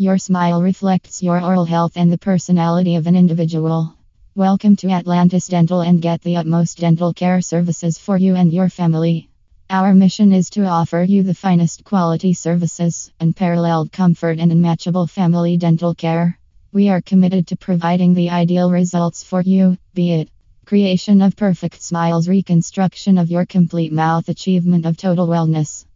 Your smile reflects your oral health and the personality of an individual. Welcome to Atlantis Dental and get the utmost dental care services for you and your family. Our mission is to offer you the finest quality services, unparalleled comfort, and unmatchable family dental care. We are committed to providing the ideal results for you, be it creation of perfect smiles, reconstruction of your complete mouth, achievement of total wellness.